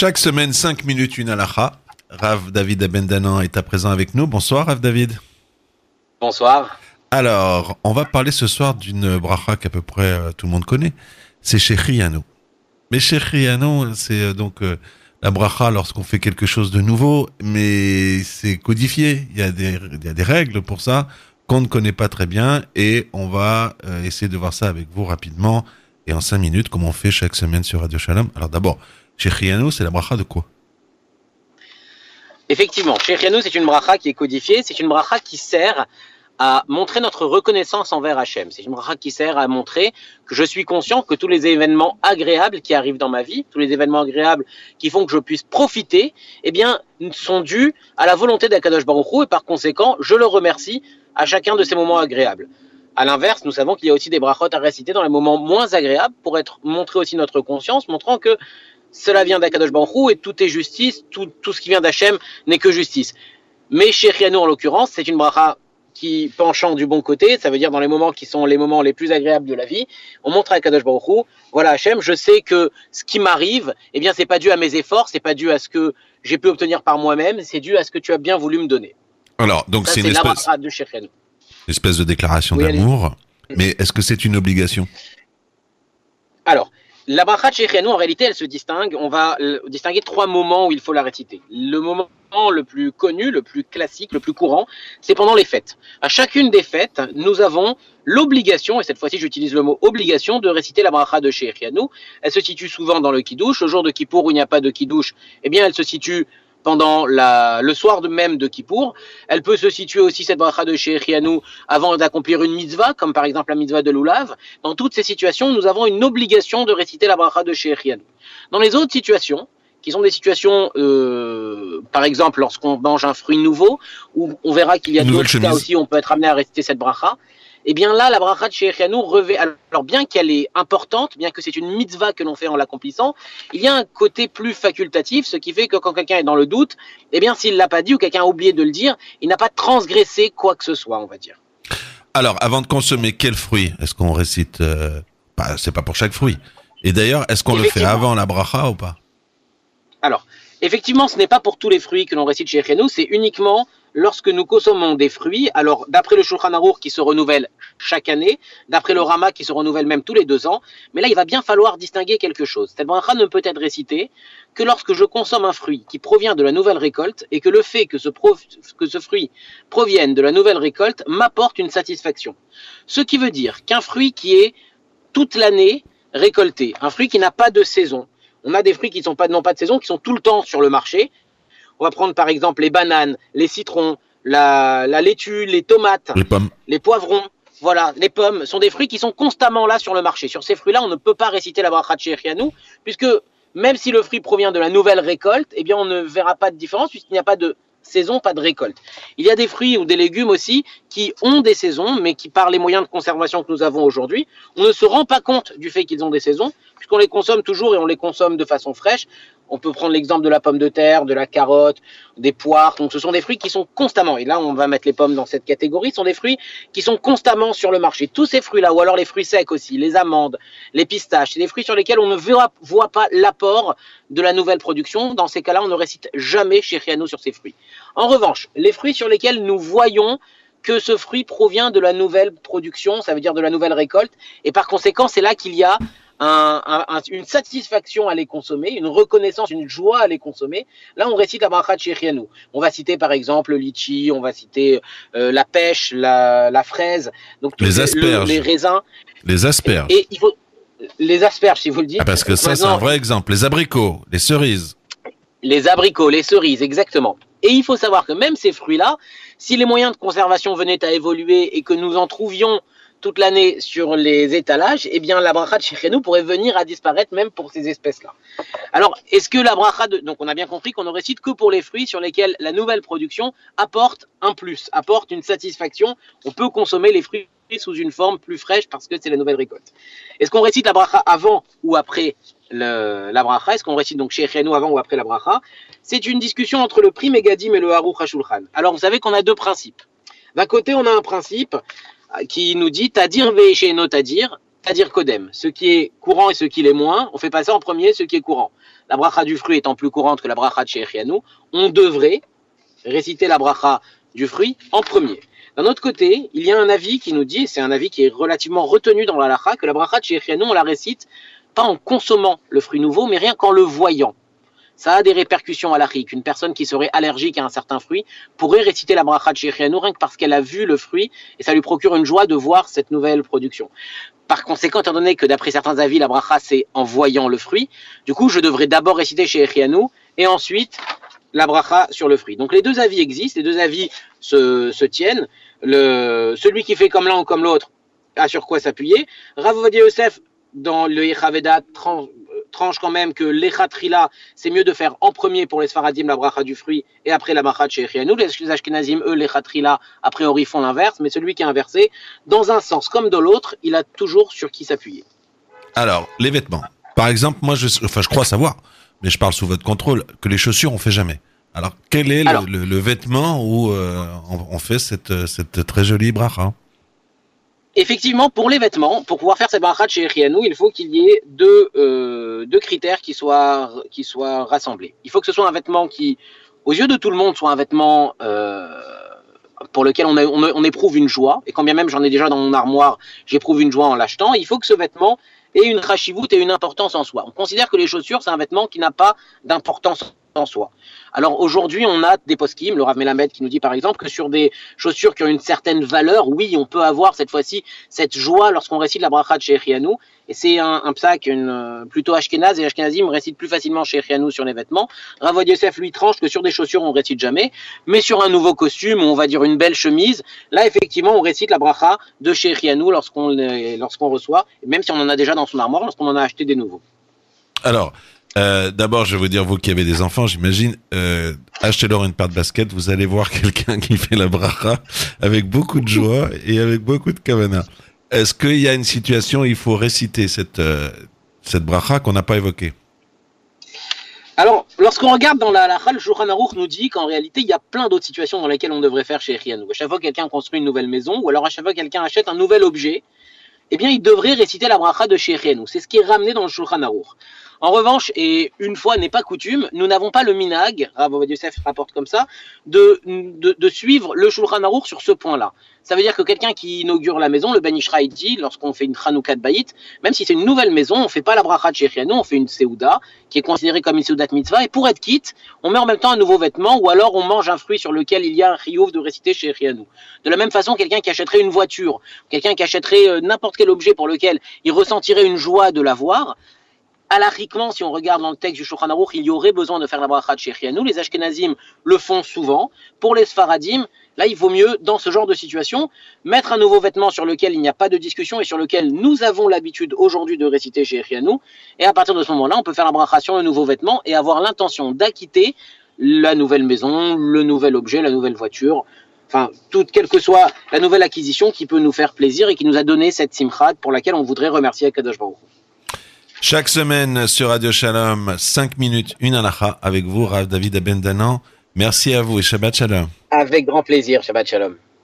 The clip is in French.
Chaque semaine, 5 minutes, une halakha. Rav David Abendanan est à présent avec nous. Bonsoir, Rav David. Bonsoir. Alors, on va parler ce soir d'une bracha qu'à peu près euh, tout le monde connaît. C'est Shechianu. Mais Shechianu, c'est euh, donc euh, la bracha lorsqu'on fait quelque chose de nouveau, mais c'est codifié. Il y, a des, il y a des règles pour ça qu'on ne connaît pas très bien et on va essayer de voir ça avec vous rapidement et en 5 minutes comme on fait chaque semaine sur Radio Shalom. Alors d'abord, Shechianu, c'est la bracha de quoi? Effectivement, Shechianu, c'est une bracha qui est codifiée, c'est une bracha qui sert à montrer notre reconnaissance envers Hachem. C'est une bracha qui sert à montrer que je suis conscient que tous les événements agréables qui arrivent dans ma vie, tous les événements agréables qui font que je puisse profiter, eh bien, sont dus à la volonté d'Akadosh Baruch Hu, et par conséquent, je le remercie à chacun de ces moments agréables. À l'inverse, nous savons qu'il y a aussi des brachot à réciter dans les moments moins agréables pour être montrer aussi notre conscience, montrant que cela vient d'Akadosh Hu et tout est justice, tout, tout ce qui vient d'Hachem n'est que justice. Mais chez Riano, en l'occurrence, c'est une bracha qui penchant du bon côté, ça veut dire dans les moments qui sont les moments les plus agréables de la vie, on montre à Kadosh Baruch Hu, voilà Hachem, je sais que ce qui m'arrive, eh bien c'est pas dû à mes efforts, c'est pas dû à ce que j'ai pu obtenir par moi-même, c'est dû à ce que tu as bien voulu me donner. Alors, donc c'est une espèce, de Shechianu. une espèce de déclaration Oui, d'amour, mais est-ce que c'est une obligation? Alors, la bracha de Shechianu, en réalité, elle se distingue. On va euh, distinguer trois moments où il faut la réciter. Le moment le plus connu, le plus classique, le plus courant, c'est pendant les fêtes. À chacune des fêtes, nous avons l'obligation, et cette fois-ci j'utilise le mot obligation, de réciter la bracha de Shechianu. Elle se situe souvent dans le Kiddush. Le jour de Kippour où il n'y a pas de Kiddush, eh bien, elle se situe pendant la, le soir de même de Kippour. Elle peut se situer aussi, cette bracha de Shechianu, avant d'accomplir une mitzvah, comme par exemple la mitzvah de Lulav. Dans toutes ces situations, nous avons une obligation de réciter la bracha de Shechianu. Dans les autres situations, qui sont des situations, euh, par exemple, lorsqu'on mange un fruit nouveau, où on verra qu'il y a d'autres cas aussi, on peut être amené à réciter cette bracha. Eh bien là, la bracha de revêt, alors bien qu'elle est importante, bien que c'est une mitzvah que l'on fait en l'accomplissant, il y a un côté plus facultatif, ce qui fait que quand quelqu'un est dans le doute, eh bien s'il l'a pas dit ou quelqu'un a oublié de le dire, il n'a pas transgressé quoi que ce soit, on va dire. Alors, avant de consommer quel fruit Est-ce qu'on récite euh, pas, C'est pas pour chaque fruit. Et d'ailleurs, est-ce qu'on le fait avant la bracha ou pas? Alors, effectivement, ce n'est pas pour tous les fruits que l'on récite chez Chenou, c'est uniquement lorsque nous consommons des fruits. Alors, d'après le Shulchan Aruch qui se renouvelle chaque année, d'après le Rama qui se renouvelle même tous les deux ans, mais là, il va bien falloir distinguer quelque chose. Cette bracha ne peut être récitée que lorsque je consomme un fruit qui provient de la nouvelle récolte et que le fait que ce, fruit provienne de la nouvelle récolte m'apporte une satisfaction. Ce qui veut dire qu'un fruit qui est toute l'année récolté, un fruit qui n'a pas de saison, on a des fruits qui n'ont pas de saison, qui sont tout le temps sur le marché. On va prendre par exemple les bananes, les citrons, la, la laitue, les tomates, Les pommes. les poivrons, voilà, les pommes sont des fruits qui sont constamment là sur le marché. Sur ces fruits-là, on ne peut pas réciter la bracha de Shechianu, puisque même si le fruit provient de la nouvelle récolte, eh bien on ne verra pas de différence puisqu'il n'y a pas de saison, pas de récolte. Il y a des fruits ou des légumes aussi qui ont des saisons, mais qui par les moyens de conservation que nous avons aujourd'hui, on ne se rend pas compte du fait qu'ils ont des saisons, puisqu'on les consomme toujours et on les consomme de façon fraîche. On peut prendre l'exemple de la pomme de terre, de la carotte, des poires. Donc, ce sont des fruits qui sont constamment, et là, on va mettre les pommes dans cette catégorie, ce sont des fruits qui sont constamment sur le marché. Tous ces fruits-là, ou alors les fruits secs aussi, les amandes, les pistaches, c'est des fruits sur lesquels on ne verra, voit pas l'apport de la nouvelle production. Dans ces cas-là, on ne récite jamais chez Riano sur ces fruits. En revanche, les fruits sur lesquels nous voyons que ce fruit provient de la nouvelle production, ça veut dire de la nouvelle récolte, et par conséquent, c'est là qu'il y a un, un, un, une satisfaction à les consommer, une reconnaissance, une joie à les consommer. Là, on récite la bracha de. On va citer par exemple le litchi, on va citer euh, la pêche, la, la fraise, donc Les le- asperges. les raisins. Les asperges. Et il faut les asperges, si vous le dites. Ah, parce que ça, c'est un vrai exemple. Les abricots, les cerises. les abricots, les cerises, exactement. Et il faut savoir que même ces fruits-là, si les moyens de conservation venaient à évoluer et que nous en trouvions toute l'année sur les étalages, eh bien la bracha de Shechianu pourrait venir à disparaître même pour ces espèces-là. Alors, est-ce que la bracha de... Donc on a bien compris qu'on ne récite que pour les fruits sur lesquels la nouvelle production apporte un plus, apporte une satisfaction. On peut consommer les fruits sous une forme plus fraîche parce que c'est la nouvelle récolte. Est-ce qu'on récite la bracha avant ou après le, la bracha? Est-ce qu'on récite donc Shechianu avant ou après la bracha? C'est une discussion entre le Pri Megadim et le Haruch HaShulchan. Alors vous savez qu'on a deux principes. D'un côté, on a un principe qui nous dit Tadir ve'esheno tadir, Tadir kodem. Ce qui est courant et ce qui l'est moins, on fait passer en premier ce qui est courant. la bracha du fruit étant plus courante que la bracha de Shechianu, on devrait réciter la bracha du fruit en premier. D'un autre côté, il y a un avis qui nous dit, c'est un avis qui est relativement retenu dans la lacha, que la bracha de Shechianu, on la récite pas en consommant le fruit nouveau, mais rien qu'en le voyant ça a des répercussions à l'achik. Une personne qui serait allergique à un certain fruit pourrait réciter la bracha de Shechianu rien que parce qu'elle a vu le fruit et ça lui procure une joie de voir cette nouvelle production. Par conséquent, étant donné que d'après certains avis, la bracha c'est en voyant le fruit, du coup, je devrais d'abord réciter Shechianu et ensuite la bracha sur le fruit. Donc les deux avis existent, les deux avis se, tiennent. Celui qui fait comme l'un ou comme l'autre a sur quoi s'appuyer. Rav Yosef, dans le Yechaveda, tranche quand même que l'Echatrila, c'est mieux de faire en premier pour les Sfaradim la bracha du fruit et après la bracha de Shechianu. Les Ashkenazim, eux, l'Echatrila, a priori, font l'inverse, mais celui qui est inversé, dans un sens comme dans l'autre, il a toujours sur qui s'appuyer. Alors, les vêtements. Par exemple, moi, je, enfin, je crois savoir, mais je parle sous votre contrôle, que les chaussures, on fait jamais. Alors, quel est le, vêtement où euh, on, fait cette, cette très jolie bracha? Effectivement, pour les vêtements, pour pouvoir faire cette bracha chez Rianou, il faut qu'il y ait deux, euh, deux critères qui soient, qui soient rassemblés. Il faut que ce soit un vêtement qui, aux yeux de tout le monde, soit un vêtement euh, pour lequel on, éprouve une joie. Et quand bien même j'en ai déjà dans mon armoire, j'éprouve une joie en l'achetant. Il faut que ce vêtement ait une rachivoute et une importance en soi. On considère que les chaussures, c'est un vêtement qui n'a pas d'importance en soi. Alors aujourd'hui, on a des poskim, le Rav Melamed qui nous dit par exemple que sur des chaussures qui ont une certaine valeur, oui, on peut avoir cette fois-ci cette joie lorsqu'on récite la bracha de chez Rianou. Et c'est un, un psak une, euh, plutôt ashkenaz, et ashkenazim récite plus facilement chez Rianou sur les vêtements. Rav Yosef lui tranche que sur des chaussures, on récite jamais, mais sur un nouveau costume, on va dire une belle chemise, là effectivement, on récite la bracha de chez Rianou lorsqu'on lorsqu'on reçoit, même si on en a déjà dans son armoire, lorsqu'on en a acheté des nouveaux. Alors, euh, D'abord, je vais vous dire, vous qui avez des enfants, j'imagine, euh, achetez-leur une paire de basket, vous allez voir quelqu'un qui fait la bracha avec beaucoup de joie et avec beaucoup de kavana. Est-ce qu'il y a une situation où il faut réciter cette, euh, cette bracha qu'on n'a pas évoquée? Alors, lorsqu'on regarde dans la le Shulchan Aruch nous dit qu'en réalité, il y a plein d'autres situations dans lesquelles on devrait faire chez Rianou. À chaque fois que quelqu'un construit une nouvelle maison, ou alors à chaque fois que quelqu'un achète un nouvel objet, eh bien, il devrait réciter la bracha de chez Rianou. C'est ce qui est ramené dans le Shulchan Aruch. En revanche, et une fois n'est pas coutume, nous n'avons pas le minag, Rav Yosef rapporte comme ça, de, de, de suivre le Shulchan Aruch sur ce point-là. Ça veut dire que quelqu'un qui inaugure la maison, le Ishraï dit, lorsqu'on fait une Chanukah de Baït, même si c'est une nouvelle maison, on fait pas la bracha de on fait une Seuda, qui est considérée comme une Seuda de mitzvah, et pour être quitte, on met en même temps un nouveau vêtement, ou alors on mange un fruit sur lequel il y a un riouf de réciter Shechianu. De la même façon, quelqu'un qui achèterait une voiture, quelqu'un qui achèterait euh, n'importe quel objet pour lequel il ressentirait une joie de l'avoir, Alachiquement, si on regarde dans le texte du Shulchan Aruch, il y aurait besoin de faire la bracha de Shechianu. Les Ashkenazim le font souvent. Pour les Sfaradim, là, il vaut mieux, dans ce genre de situation, mettre un nouveau vêtement sur lequel il n'y a pas de discussion et sur lequel nous avons l'habitude aujourd'hui de réciter Shechianu. Et à partir de ce moment-là, on peut faire la sur le nouveau vêtement et avoir l'intention d'acquitter la nouvelle maison, le nouvel objet, la nouvelle voiture, enfin, toute, quelle que soit la nouvelle acquisition qui peut nous faire plaisir et qui nous a donné cette simchat pour laquelle on voudrait remercier Akadosh Baruch. Chaque semaine sur Radio Shalom, 5 minutes, une alaha avec vous, Rav David Abendanan. Merci à vous et Shabbat Shalom. Avec grand plaisir, Shabbat Shalom.